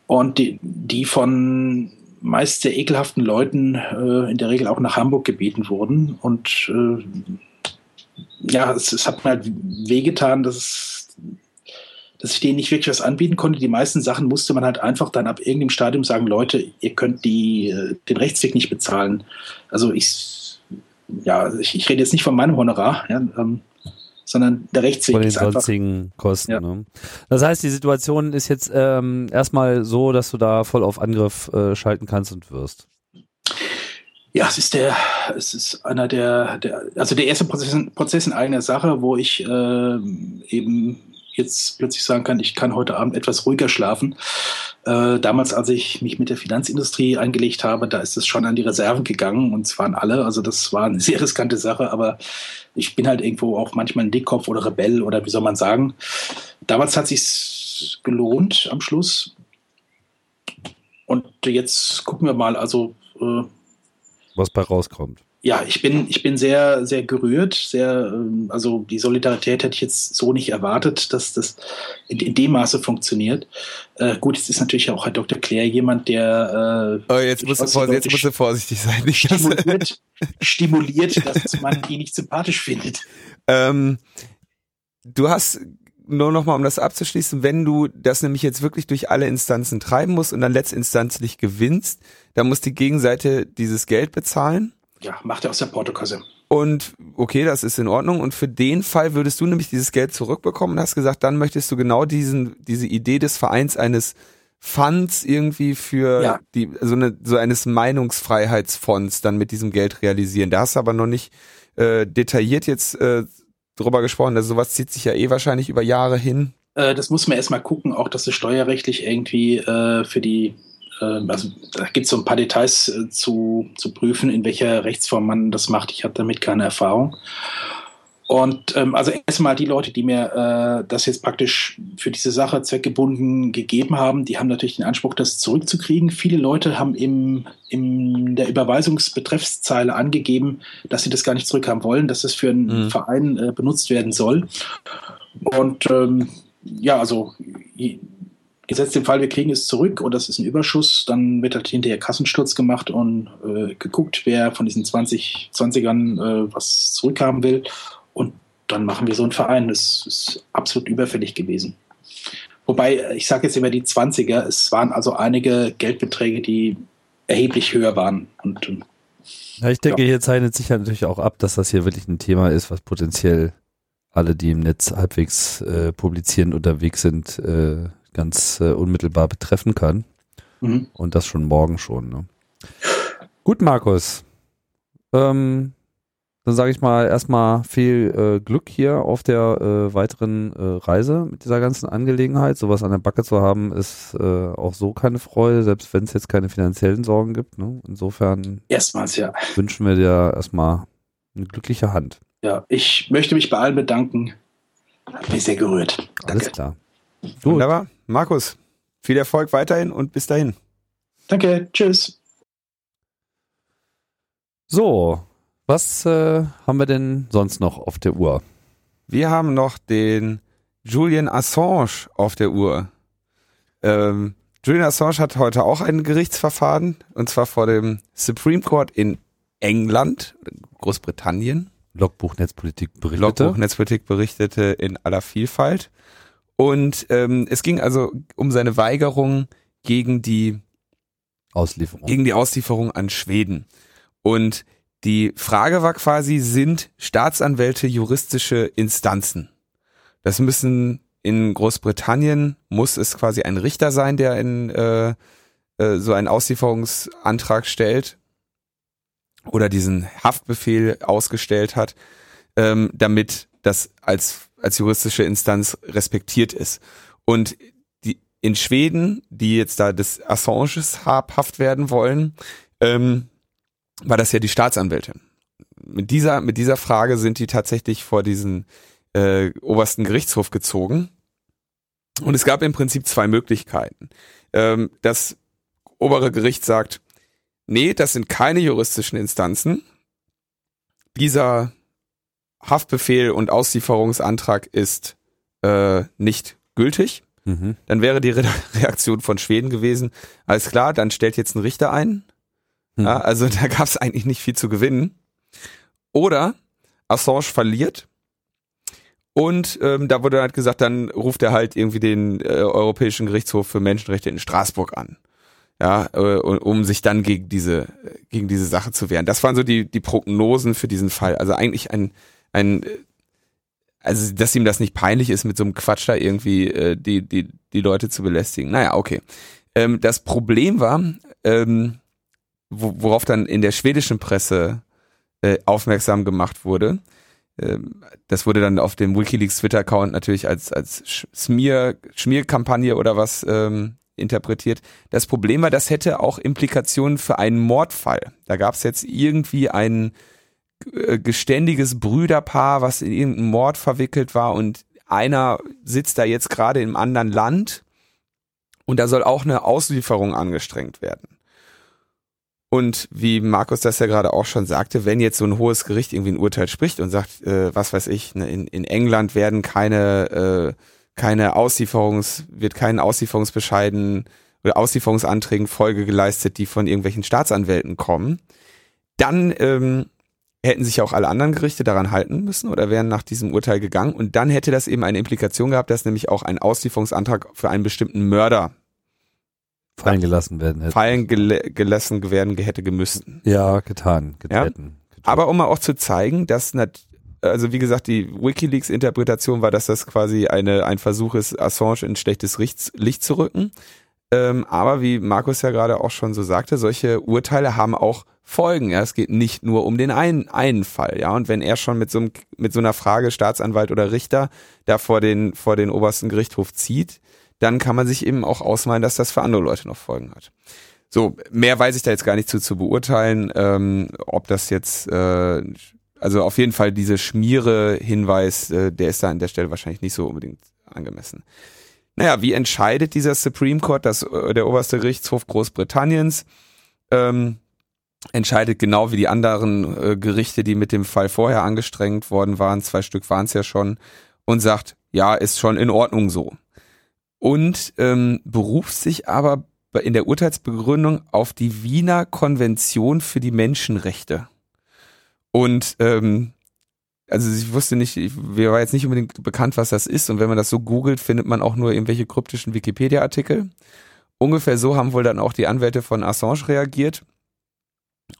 Und die, die von meist sehr ekelhaften Leuten äh, in der Regel auch nach Hamburg gebeten wurden und äh, ja, es, es hat mir halt wehgetan, dass es dass ich denen nicht wirklich was anbieten konnte. Die meisten Sachen musste man halt einfach dann ab irgendeinem Stadium sagen, Leute, ihr könnt die, äh, den Rechtsweg nicht bezahlen. Also ich, ja, ich, ich rede jetzt nicht von meinem Honorar, ja, ähm, sondern der Rechtsweg von den ist sonstigen Kosten. Ja. Ne? Das heißt, die Situation ist jetzt ähm, erstmal so, dass du da voll auf Angriff äh, schalten kannst und wirst. Ja, es ist der, es ist einer der, der also der erste Prozess, Prozess in eigener Sache, wo ich äh, eben jetzt plötzlich sagen kann, ich kann heute Abend etwas ruhiger schlafen. Äh, damals, als ich mich mit der Finanzindustrie eingelegt habe, da ist es schon an die Reserven gegangen und zwar an alle. Also das war eine sehr riskante Sache, aber ich bin halt irgendwo auch manchmal ein Dickkopf oder Rebell oder wie soll man sagen. Damals hat sich gelohnt am Schluss. Und jetzt gucken wir mal, also äh, was bei rauskommt ja, ich bin, ich bin sehr, sehr gerührt. Sehr, ähm, also die Solidarität hätte ich jetzt so nicht erwartet, dass das in, in dem Maße funktioniert. Äh, gut, jetzt ist natürlich auch Herr Dr. Claire jemand, der. Äh, oh, jetzt musst, du, vor, jetzt musst du vorsichtig sein. Stimuliert, stimuliert, dass man die nicht sympathisch findet. Ähm, du hast nur nochmal, um das abzuschließen, wenn du das nämlich jetzt wirklich durch alle Instanzen treiben musst und dann letztinstanzlich gewinnst, dann muss die Gegenseite dieses Geld bezahlen ja, macht er aus der Portokasse. Und okay, das ist in Ordnung. Und für den Fall würdest du nämlich dieses Geld zurückbekommen und hast gesagt, dann möchtest du genau diesen, diese Idee des Vereins eines Funds irgendwie für ja. die, so eine, so eines Meinungsfreiheitsfonds dann mit diesem Geld realisieren. Da hast du aber noch nicht äh, detailliert jetzt äh, drüber gesprochen. Also sowas zieht sich ja eh wahrscheinlich über Jahre hin. Äh, das muss man erstmal gucken, auch dass es steuerrechtlich irgendwie äh, für die ähm, also da gibt es so ein paar Details äh, zu, zu prüfen, in welcher Rechtsform man das macht. Ich habe damit keine Erfahrung. Und ähm, also erstmal die Leute, die mir äh, das jetzt praktisch für diese Sache zweckgebunden gegeben haben, die haben natürlich den Anspruch, das zurückzukriegen. Viele Leute haben im, in der Überweisungsbetreffszeile angegeben, dass sie das gar nicht zurückhaben wollen, dass es für einen mhm. Verein äh, benutzt werden soll. Und ähm, ja, also gesetzt im Fall, wir kriegen es zurück und das ist ein Überschuss, dann wird halt hinterher Kassensturz gemacht und äh, geguckt, wer von diesen 20, 20ern äh, was zurückhaben will. Dann machen wir so einen Verein. Das ist absolut überfällig gewesen. Wobei, ich sage jetzt immer die 20er, es waren also einige Geldbeträge, die erheblich höher waren. Und, ja, ich denke, ja. hier zeichnet sich ja natürlich auch ab, dass das hier wirklich ein Thema ist, was potenziell alle, die im Netz halbwegs äh, publizierend unterwegs sind, äh, ganz äh, unmittelbar betreffen kann. Mhm. Und das schon morgen schon. Ne? Gut, Markus. Ähm, dann sage ich mal erstmal viel äh, Glück hier auf der äh, weiteren äh, Reise mit dieser ganzen Angelegenheit. Sowas an der Backe zu haben, ist äh, auch so keine Freude, selbst wenn es jetzt keine finanziellen Sorgen gibt. Ne? Insofern Erstmals, ja. wünschen wir dir erstmal eine glückliche Hand. Ja, ich möchte mich bei allen bedanken. Hat mich sehr gerührt. Danke. Alles klar. Gut. Wunderbar. Markus, viel Erfolg weiterhin und bis dahin. Danke, tschüss. So, was äh, haben wir denn sonst noch auf der Uhr? Wir haben noch den Julian Assange auf der Uhr. Ähm, Julian Assange hat heute auch ein Gerichtsverfahren und zwar vor dem Supreme Court in England, Großbritannien. Logbuch Netzpolitik berichtete. Logbuch Netzpolitik berichtete in aller Vielfalt. Und ähm, es ging also um seine Weigerung gegen die Auslieferung. Gegen die Auslieferung an Schweden. Und die Frage war quasi, sind Staatsanwälte juristische Instanzen? Das müssen in Großbritannien muss es quasi ein Richter sein, der in äh, äh, so einen Auslieferungsantrag stellt oder diesen Haftbefehl ausgestellt hat, ähm, damit das als als juristische Instanz respektiert ist. Und die, in Schweden, die jetzt da des Assanges habhaft werden wollen, ähm, war das ja die Staatsanwältin. Mit dieser, mit dieser Frage sind die tatsächlich vor diesen äh, obersten Gerichtshof gezogen. Und es gab im Prinzip zwei Möglichkeiten. Ähm, das obere Gericht sagt, nee, das sind keine juristischen Instanzen. Dieser Haftbefehl und Auslieferungsantrag ist äh, nicht gültig. Mhm. Dann wäre die Re Reaktion von Schweden gewesen, alles klar, dann stellt jetzt ein Richter ein. Mhm. Ja, also da gab es eigentlich nicht viel zu gewinnen. Oder Assange verliert und ähm, da wurde halt gesagt, dann ruft er halt irgendwie den äh, Europäischen Gerichtshof für Menschenrechte in Straßburg an. Ja, äh, um sich dann gegen diese, gegen diese Sache zu wehren. Das waren so die, die Prognosen für diesen Fall. Also eigentlich ein ein, also dass ihm das nicht peinlich ist, mit so einem Quatsch da irgendwie äh, die, die, die Leute zu belästigen. Naja, okay. Ähm, das Problem war, ähm, wo, worauf dann in der schwedischen Presse äh, aufmerksam gemacht wurde, ähm, das wurde dann auf dem WikiLeaks Twitter-Account natürlich als, als Smier, Schmierkampagne oder was ähm, interpretiert. Das Problem war, das hätte auch Implikationen für einen Mordfall. Da gab es jetzt irgendwie ein äh, geständiges Brüderpaar, was in irgendeinen Mord verwickelt war und einer sitzt da jetzt gerade im anderen Land und da soll auch eine Auslieferung angestrengt werden. Und wie Markus das ja gerade auch schon sagte, wenn jetzt so ein hohes Gericht irgendwie ein Urteil spricht und sagt, äh, was weiß ich, ne, in, in England werden keine, äh, keine Auslieferungs, wird keinen Auslieferungsbescheiden oder Auslieferungsanträgen Folge geleistet, die von irgendwelchen Staatsanwälten kommen, dann ähm, hätten sich auch alle anderen Gerichte daran halten müssen oder wären nach diesem Urteil gegangen. Und dann hätte das eben eine Implikation gehabt, dass nämlich auch ein Auslieferungsantrag für einen bestimmten Mörder fallen gelassen werden hätte. Fallen gel gelassen werden hätte gemüsst. Ja, getan, getreten. Ja? Aber um mal auch zu zeigen, dass also wie gesagt, die WikiLeaks-Interpretation war, dass das quasi eine, ein Versuch ist, Assange in schlechtes Licht zu rücken. Ähm, aber wie Markus ja gerade auch schon so sagte, solche Urteile haben auch Folgen. Ja, es geht nicht nur um den einen, einen Fall. Ja, und wenn er schon mit so, einem, mit so einer Frage Staatsanwalt oder Richter da vor den, vor den obersten Gerichtshof zieht, dann kann man sich eben auch ausmalen, dass das für andere Leute noch Folgen hat. So, mehr weiß ich da jetzt gar nicht zu, zu beurteilen, ähm, ob das jetzt, äh, also auf jeden Fall diese Schmiere-Hinweis, äh, der ist da an der Stelle wahrscheinlich nicht so unbedingt angemessen. Naja, wie entscheidet dieser Supreme Court, das, äh, der oberste Gerichtshof Großbritanniens? Ähm, entscheidet genau wie die anderen äh, Gerichte, die mit dem Fall vorher angestrengt worden waren, zwei Stück waren es ja schon, und sagt, ja, ist schon in Ordnung so. Und ähm, beruft sich aber in der Urteilsbegründung auf die Wiener Konvention für die Menschenrechte. Und ähm, also ich wusste nicht, ich, mir war jetzt nicht unbedingt bekannt, was das ist. Und wenn man das so googelt, findet man auch nur irgendwelche kryptischen Wikipedia-Artikel. Ungefähr so haben wohl dann auch die Anwälte von Assange reagiert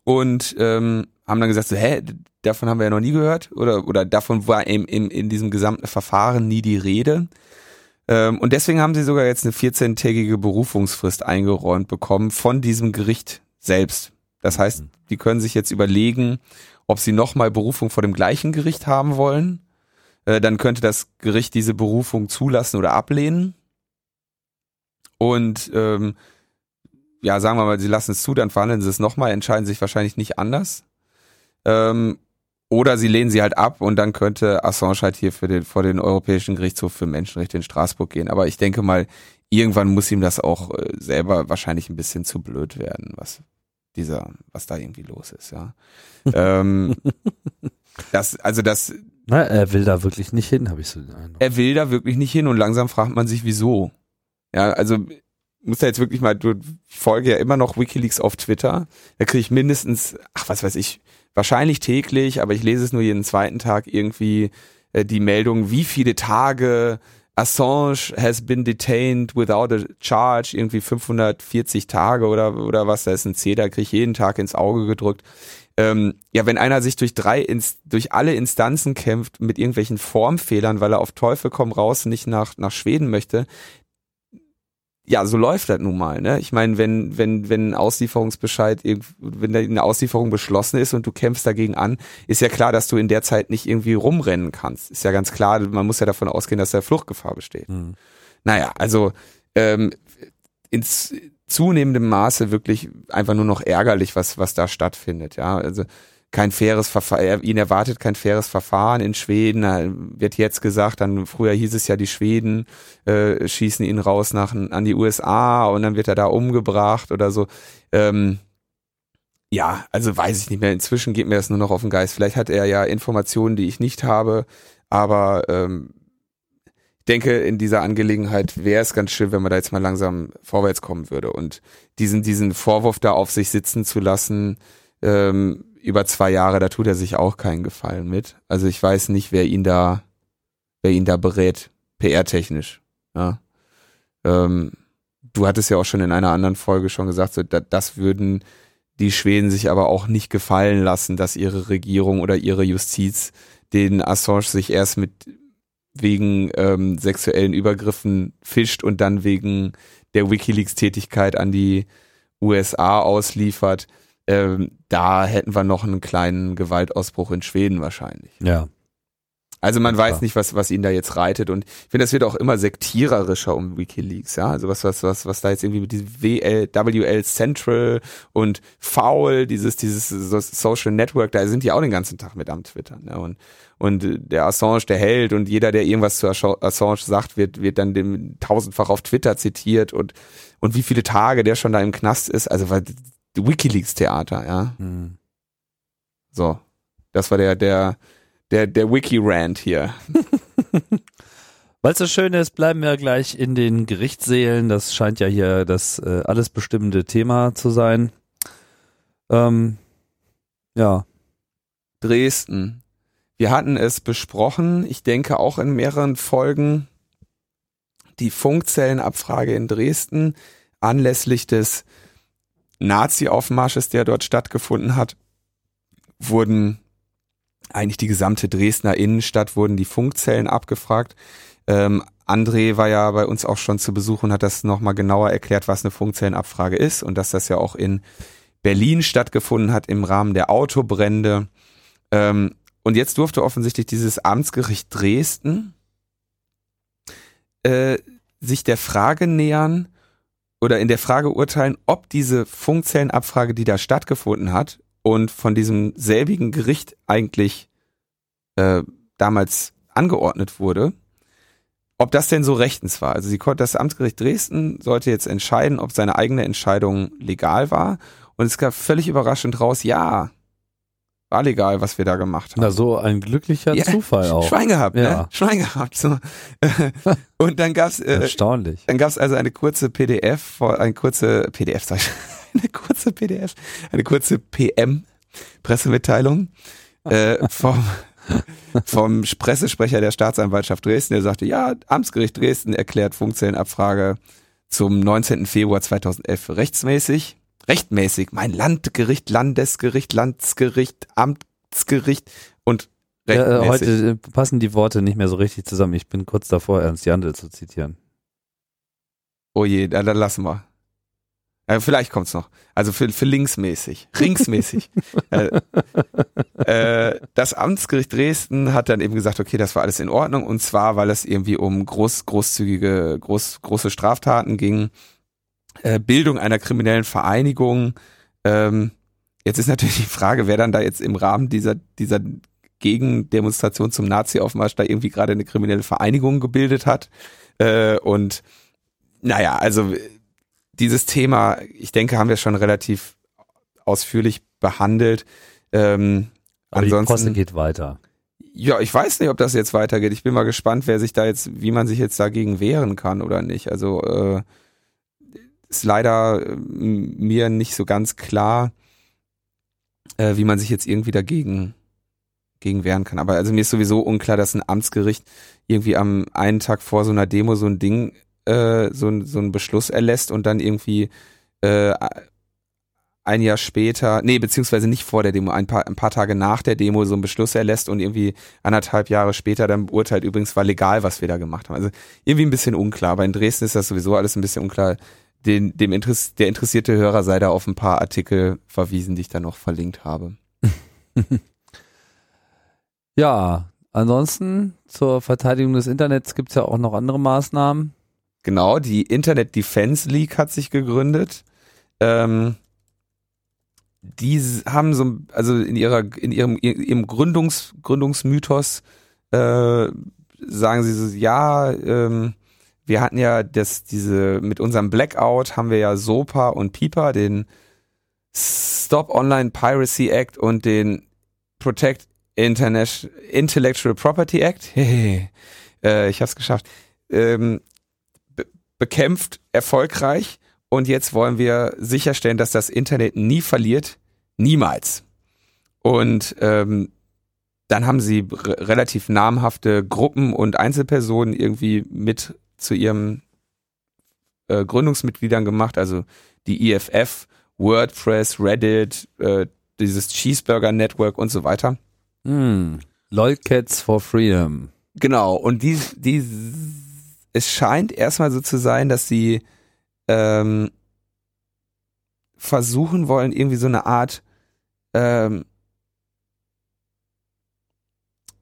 und ähm, haben dann gesagt, so, hä, davon haben wir ja noch nie gehört oder, oder davon war eben in, in diesem gesamten Verfahren nie die Rede. Ähm, und deswegen haben sie sogar jetzt eine 14-tägige Berufungsfrist eingeräumt bekommen von diesem Gericht selbst. Das heißt, mhm. die können sich jetzt überlegen, ob sie nochmal Berufung vor dem gleichen Gericht haben wollen. Äh, dann könnte das Gericht diese Berufung zulassen oder ablehnen. Und ähm, ja, sagen wir mal, sie lassen es zu, dann verhandeln sie es nochmal, entscheiden sich wahrscheinlich nicht anders. Ähm, oder sie lehnen sie halt ab und dann könnte Assange halt hier für den, vor den Europäischen Gerichtshof für Menschenrechte in Straßburg gehen. Aber ich denke mal, irgendwann muss ihm das auch äh, selber wahrscheinlich ein bisschen zu blöd werden, was dieser, was da irgendwie los ist, ja. ähm, das, also das. Na, er will da wirklich nicht hin, habe ich so den Eindruck. Er will da wirklich nicht hin und langsam fragt man sich, wieso. Ja, also muss da jetzt wirklich mal, du folge ja immer noch Wikileaks auf Twitter. Da kriege ich mindestens, ach was weiß ich, wahrscheinlich täglich, aber ich lese es nur jeden zweiten Tag irgendwie äh, die Meldung, wie viele Tage Assange has been detained without a charge, irgendwie 540 Tage oder, oder was, da ist ein C, da kriege ich jeden Tag ins Auge gedrückt. Ähm, ja, wenn einer sich durch drei, durch alle Instanzen kämpft mit irgendwelchen Formfehlern, weil er auf Teufel komm raus nicht nach, nach Schweden möchte, ja, so läuft das nun mal. Ne? Ich meine, wenn wenn wenn ein Auslieferungsbescheid, wenn eine Auslieferung beschlossen ist und du kämpfst dagegen an, ist ja klar, dass du in der Zeit nicht irgendwie rumrennen kannst. Ist ja ganz klar. Man muss ja davon ausgehen, dass da Fluchtgefahr besteht. Mhm. Naja, also ähm, ins zunehmendem Maße wirklich einfach nur noch ärgerlich, was was da stattfindet. Ja, also kein faires Verfahren, ihn erwartet kein faires Verfahren in Schweden, wird jetzt gesagt, dann früher hieß es ja, die Schweden äh, schießen ihn raus nach an die USA und dann wird er da umgebracht oder so. Ähm, ja, also weiß ich nicht mehr. Inzwischen geht mir das nur noch auf den Geist. Vielleicht hat er ja Informationen, die ich nicht habe, aber ähm, ich denke, in dieser Angelegenheit wäre es ganz schön, wenn man da jetzt mal langsam vorwärts kommen würde und diesen, diesen Vorwurf da auf sich sitzen zu lassen, ähm, über zwei Jahre, da tut er sich auch keinen Gefallen mit. Also ich weiß nicht, wer ihn da, wer ihn da berät, PR-technisch. Ja. Ähm, du hattest ja auch schon in einer anderen Folge schon gesagt, so, da, das würden die Schweden sich aber auch nicht gefallen lassen, dass ihre Regierung oder ihre Justiz den Assange sich erst mit wegen ähm, sexuellen Übergriffen fischt und dann wegen der WikiLeaks-Tätigkeit an die USA ausliefert ähm, da hätten wir noch einen kleinen Gewaltausbruch in Schweden wahrscheinlich. Ja. Also man Ja, weiß nicht, was, was ihn da jetzt reitet. Und ich finde, das wird auch immer sektiererischer um Wikileaks, ja. Also was, was, was, was da jetzt irgendwie mit diesem WL, WL Central und Foul, dieses, dieses so Social Network, da sind die auch den ganzen Tag mit am Twitter. Ne? Und, und äh, der Assange, der Held und jeder, der irgendwas zu Assange Assange sagt, wird, wird dann dem tausendfach auf Twitter zitiert und, und wie viele Tage der schon da im Knast ist. Also weil Wikileaks-Theater, ja. Hm. So. Das war der, der, der, der Wiki-Rant hier. Weil es so schön ist, bleiben wir gleich in den Gerichtssälen. Das scheint ja hier das äh, alles bestimmende Thema zu sein. Ähm, ja, Dresden. Wir hatten es besprochen, ich denke auch in mehreren Folgen, die Funkzellenabfrage in Dresden anlässlich des Nazi-Aufmarsches, der dort stattgefunden hat, wurden eigentlich die gesamte Dresdner Innenstadt, wurden die Funkzellen abgefragt. Ähm, André war ja bei uns auch schon zu Besuch und hat das nochmal genauer erklärt, was eine Funkzellenabfrage ist und dass das ja auch in Berlin stattgefunden hat im Rahmen der Autobrände. Ähm, und jetzt durfte offensichtlich dieses Amtsgericht Dresden äh, sich der Frage nähern oder in der Frage urteilen, ob diese Funkzellenabfrage, die da stattgefunden hat und von diesem selbigen Gericht eigentlich äh, damals angeordnet wurde, ob das denn so rechtens war. Also sie konnte, das Amtsgericht Dresden sollte jetzt entscheiden, ob seine eigene Entscheidung legal war. Und es gab völlig überraschend raus, ja, war legal, was wir da gemacht haben. na so ein glücklicher Ja, Zufall auch. Schwein gehabt, ne? Ja. Schwein gehabt. So. Und dann gab's, äh, Erstaunlich. dann gab's also eine kurze PDF, eine kurze PDF, sag ich, eine kurze PDF, eine kurze PM, Pressemitteilung äh, vom, vom Pressesprecher der Staatsanwaltschaft Dresden, der sagte, ja, Amtsgericht Dresden erklärt Funkzellenabfrage zum 19. Februar 2011 für rechtsmäßig. Rechtmäßig, mein Landgericht, Landesgericht, Landsgericht, Amtsgericht und Ja, äh, rechtmäßig. heute äh, passen die Worte nicht mehr so richtig zusammen. Ich bin kurz davor, Ernst Jandl zu zitieren. Oh je, da, da lassen wir. Äh, vielleicht kommt's noch. Also für, für linksmäßig, ringsmäßig. äh, äh, das Amtsgericht Dresden hat dann eben gesagt, okay, das war alles in Ordnung und zwar, weil es irgendwie um groß, großzügige, groß, große Straftaten ging, äh, Bildung einer kriminellen Vereinigung. Ähm, jetzt ist natürlich die Frage, wer dann da jetzt im Rahmen dieser, dieser Gegendemonstration zum Nazi-Aufmarsch da irgendwie gerade eine kriminelle Vereinigung gebildet hat. Äh, und naja, also dieses Thema, ich denke, haben wir schon relativ ausführlich behandelt. Ähm, Aber die Posse ansonsten, geht weiter. ja, ich weiß nicht, ob das jetzt weitergeht. Ich bin mal gespannt, wer sich da jetzt, wie man sich jetzt dagegen wehren kann oder nicht. Also äh, ist leider äh, mir nicht so ganz klar, äh, wie man sich jetzt irgendwie dagegen gegen wehren kann. Aber also mir ist sowieso unklar, dass ein Amtsgericht irgendwie am einen Tag vor so einer Demo so ein Ding, äh, so, so einen Beschluss erlässt und dann irgendwie äh, ein Jahr später, nee, beziehungsweise nicht vor der Demo, ein paar, ein paar Tage nach der Demo so einen Beschluss erlässt und irgendwie anderthalb Jahre später dann beurteilt, übrigens war legal, was wir da gemacht haben. Also irgendwie ein bisschen unklar. Aber in Dresden ist das sowieso alles ein bisschen unklar. Den, dem Interess der interessierte Hörer sei da auf ein paar Artikel verwiesen, die ich da noch verlinkt habe. Ja, ansonsten zur Verteidigung des Internets gibt's ja auch noch andere Maßnahmen. Genau, die Internet Defense League hat sich gegründet. Ähm, die haben so, also in ihrer, in ihrem, ihrem Gründungs, Gründungsmythos äh, sagen sie so, ja, ähm, wir hatten ja das, diese, mit unserem Blackout haben wir ja SOPA und PIPA, den Stop Online Piracy Act und den Protect International Intellectual Property Act. äh, ich hab's geschafft. Ähm, be bekämpft erfolgreich und jetzt wollen wir sicherstellen, dass das Internet nie verliert. Niemals. Und ähm, dann haben sie relativ namhafte Gruppen und Einzelpersonen irgendwie mit zu ihrem äh, Gründungsmitgliedern gemacht, also die EFF, WordPress, Reddit, äh, dieses Cheeseburger Network und so weiter. Hm. Lolcats for Freedom. Genau, und die, die, es scheint erstmal so zu sein, dass sie ähm, versuchen wollen, irgendwie so eine Art ähm,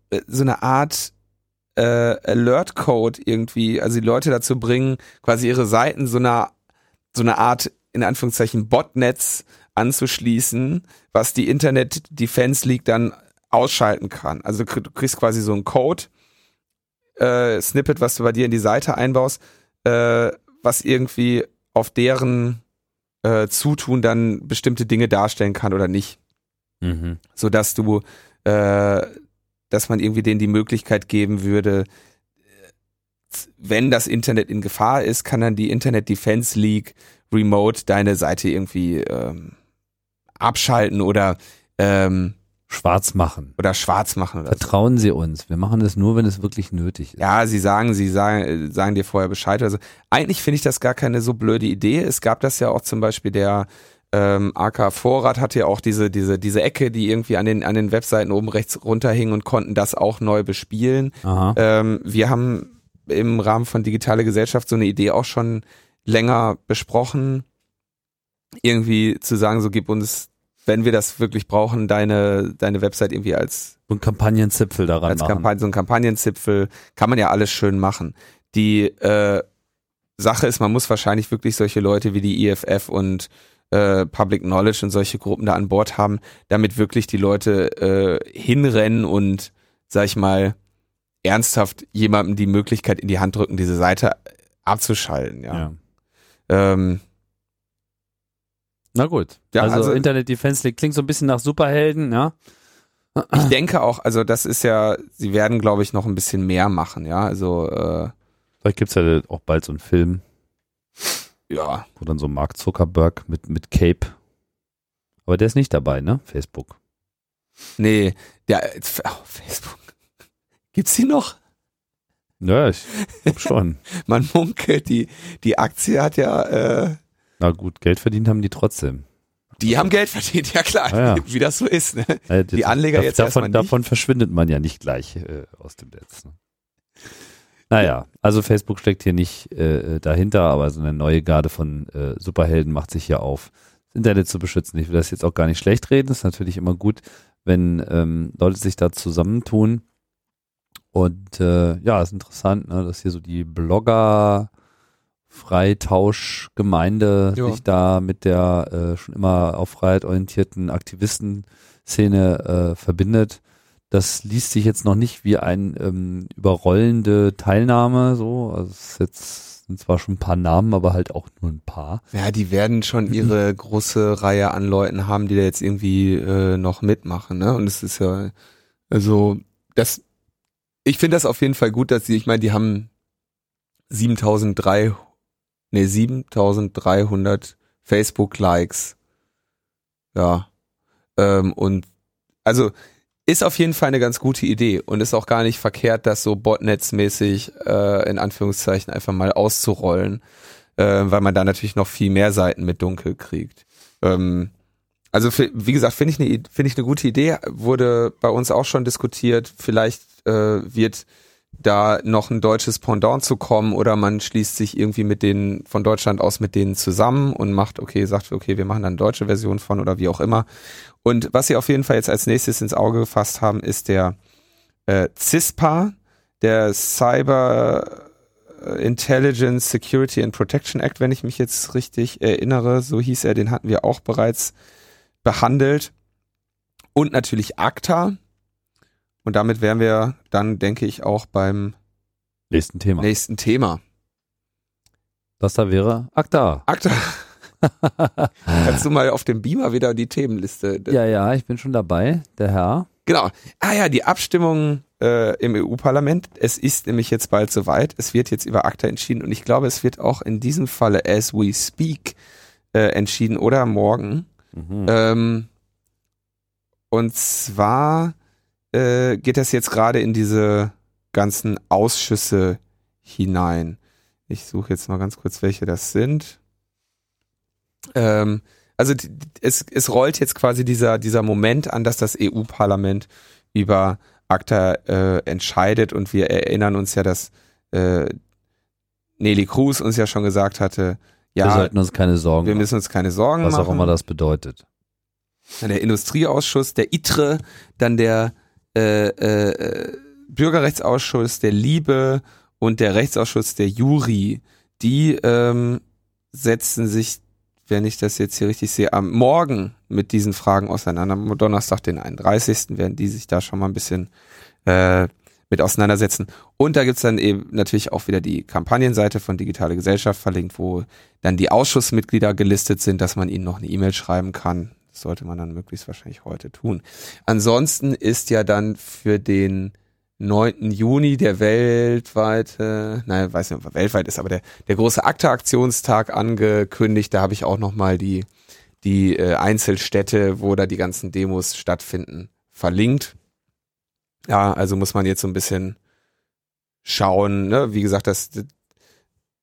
äh, so eine Art äh, Alert-Code irgendwie, also die Leute dazu bringen, quasi ihre Seiten so eine, so eine Art, in Anführungszeichen, Botnetz anzuschließen, was die Internet Defense League dann ausschalten kann. Also du kriegst quasi so einen Code, äh, Snippet, was du bei dir in die Seite einbaust, äh, was irgendwie auf deren äh, Zutun dann bestimmte Dinge darstellen kann oder nicht. Mhm. So dass du, äh, dass man irgendwie denen die Möglichkeit geben würde, wenn das Internet in Gefahr ist, kann dann die Internet Defense League remote deine Seite irgendwie ähm, abschalten oder ähm, schwarz machen. Oder schwarz machen. Oder Vertrauen so. Sie uns. Wir machen es nur, wenn es wirklich nötig ist. Ja, sie sagen, sie sagen, sagen dir vorher Bescheid. Also eigentlich finde ich das gar keine so blöde Idee. Es gab das ja auch zum Beispiel der ähm, AK Vorrat hatte ja auch diese, diese, diese Ecke, die irgendwie an den, an den Webseiten oben rechts runterhing und konnten das auch neu bespielen. Ähm, wir haben im Rahmen von Digitale Gesellschaft so eine Idee auch schon länger besprochen. Irgendwie zu sagen, so gib uns wenn wir das wirklich brauchen, deine, deine Website irgendwie als so ein Kampagnenzipfel daran als Kampagnen, so ein Kampagnenzipfel kann man ja alles schön machen. Die äh, Sache ist, man muss wahrscheinlich wirklich solche Leute wie die IFF und äh, Public Knowledge und solche Gruppen da an Bord haben, damit wirklich die Leute äh, hinrennen und, sag ich mal, ernsthaft jemandem die Möglichkeit in die Hand drücken, diese Seite abzuschalten. Ja. ja. Ähm, na gut. Ja, also, also Internet Defense League klingt so ein bisschen nach Superhelden, ja. Ich denke auch, also das ist ja, sie werden, glaube ich, noch ein bisschen mehr machen, ja. Also äh, Vielleicht gibt's ja auch bald so einen Film. Ja. Wo dann so Mark Zuckerberg mit, mit Cape. Aber der ist nicht dabei, ne? Facebook. Nee, der oh, Facebook. Gibt's die noch? Ja, ich glaub schon. Man munkelt, die, die Aktie hat ja äh, na gut, Geld verdient haben die trotzdem. Die haben Geld verdient, ja klar, ah, ja. wie das so ist. Ne? Die Anleger jetzt davon, erstmal davon verschwindet man ja nicht gleich äh, aus dem Netz. Ne? Naja, also Facebook steckt hier nicht äh, dahinter, aber so eine neue Garde von äh, Superhelden macht sich hier auf, das Internet zu beschützen. Ich will das jetzt auch gar nicht schlecht reden. Das ist natürlich immer gut, wenn ähm, Leute sich da zusammentun. Und äh, ja, ist interessant, ne, dass hier so die Blogger Freitauschgemeinde ja. sich da mit der äh, schon immer auf Freiheit orientierten Aktivistenszene äh, verbindet. Das liest sich jetzt noch nicht wie ein ähm, überrollende Teilnahme, so. Also es ist jetzt sind zwar schon ein paar Namen, aber halt auch nur ein paar. Ja, die werden schon ihre große Reihe an Leuten haben, die da jetzt irgendwie äh, noch mitmachen, ne? Und es ist ja, also das, ich finde das auf jeden Fall gut, dass sie, ich meine, die haben 7300 nee, 7300 Facebook-Likes. Ja. Ähm, und also ist auf jeden Fall eine ganz gute Idee und ist auch gar nicht verkehrt, das so botnetzmäßig äh, in Anführungszeichen einfach mal auszurollen, äh, weil man da natürlich noch viel mehr Seiten mit dunkel kriegt. Ähm, also wie gesagt, finde ich eine finde ich eine gute Idee, wurde bei uns auch schon diskutiert. Vielleicht äh, wird da noch ein deutsches Pendant zu kommen oder man schließt sich irgendwie mit denen von Deutschland aus mit denen zusammen und macht, okay, sagt, okay, wir machen dann eine deutsche Version von oder wie auch immer. Und was sie auf jeden Fall jetzt als nächstes ins Auge gefasst haben, ist der äh, CISPA, der Cyber Intelligence Security and Protection Act, wenn ich mich jetzt richtig erinnere, so hieß er, den hatten wir auch bereits behandelt. Und natürlich ACTA, und damit wären wir dann, denke ich, auch beim nächsten Thema. Nächsten Thema. Das da wäre ACTA. ACTA. Kannst du mal auf dem Beamer wieder die Themenliste? Ja, ja, ich bin schon dabei, der Herr. Genau. Ah ja, die Abstimmung äh, im EU-Parlament. Es ist nämlich jetzt bald soweit. Es wird jetzt über ACTA entschieden und ich glaube, es wird auch in diesem Falle as we speak äh, entschieden oder morgen. Mhm. Ähm, und zwar äh, geht das jetzt gerade in diese ganzen Ausschüsse hinein. Ich suche jetzt mal ganz kurz, welche das sind. Ähm, also es, es rollt jetzt quasi dieser, dieser Moment an, dass das EU-Parlament über ACTA äh, entscheidet und wir erinnern uns ja, dass äh, Nelly Cruz uns ja schon gesagt hatte, ja, wir sollten uns keine Sorgen wir müssen uns keine Sorgen was machen. Was auch immer das bedeutet. Dann der Industrieausschuss, der ITRE, dann der äh, äh, Bürgerrechtsausschuss der Liebe und der Rechtsausschuss der Juri, die ähm, setzen sich, wenn ich das jetzt hier richtig sehe, am Morgen mit diesen Fragen auseinander. Am Donnerstag, den 31. werden die sich da schon mal ein bisschen äh, mit auseinandersetzen. Und da gibt's dann eben natürlich auch wieder die Kampagnenseite von Digitale Gesellschaft verlinkt, wo dann die Ausschussmitglieder gelistet sind, dass man ihnen noch eine E-Mail schreiben kann. Sollte man dann möglichst wahrscheinlich heute tun. Ansonsten ist ja dann für den 9. Juni der weltweite, nein, weiß nicht, ob er weltweit ist, aber der, der große Akte-Aktionstag angekündigt. Da habe ich auch nochmal die, die äh, Einzelstädte, wo da die ganzen Demos stattfinden, verlinkt. Ja, also muss man jetzt so ein bisschen schauen. Ne? Wie gesagt, das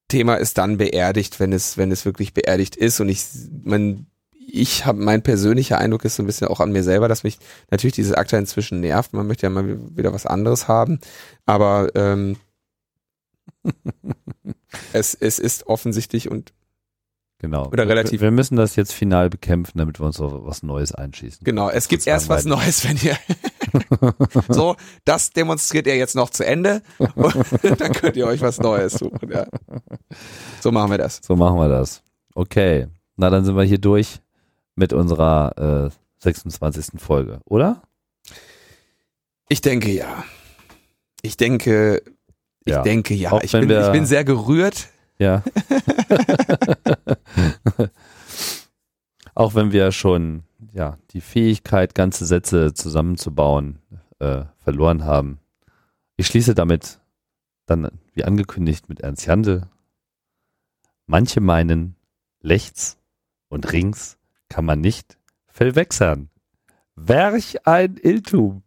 Thema ist dann beerdigt, wenn es, wenn es wirklich beerdigt ist. Und ich, man, ich habe, mein persönlicher Eindruck ist so ein bisschen auch an mir selber, dass mich natürlich diese Akte inzwischen nervt. Man möchte ja mal wieder was anderes haben. Aber ähm, es, es ist offensichtlich und Genau. Oder relativ. Wir müssen das jetzt final bekämpfen, damit wir uns auf was Neues einschießen. Genau, es gibt erst was Neues, wenn ihr so, das demonstriert ihr jetzt noch zu Ende und dann könnt ihr euch was Neues suchen. Ja. So machen wir das. So machen wir das. Okay. Na, dann sind wir hier durch mit unserer äh, 26. Folge, oder? Ich denke ja. Ich denke, ich Ja. denke ja. Ich bin, ich bin sehr gerührt. Ja. Auch wenn wir schon ja die Fähigkeit, ganze Sätze zusammenzubauen, äh, verloren haben. Ich schließe damit dann, wie angekündigt, mit Ernst Jandl. Manche meinen, rechts und rings kann man nicht verwechseln. Welch ein Irrtum.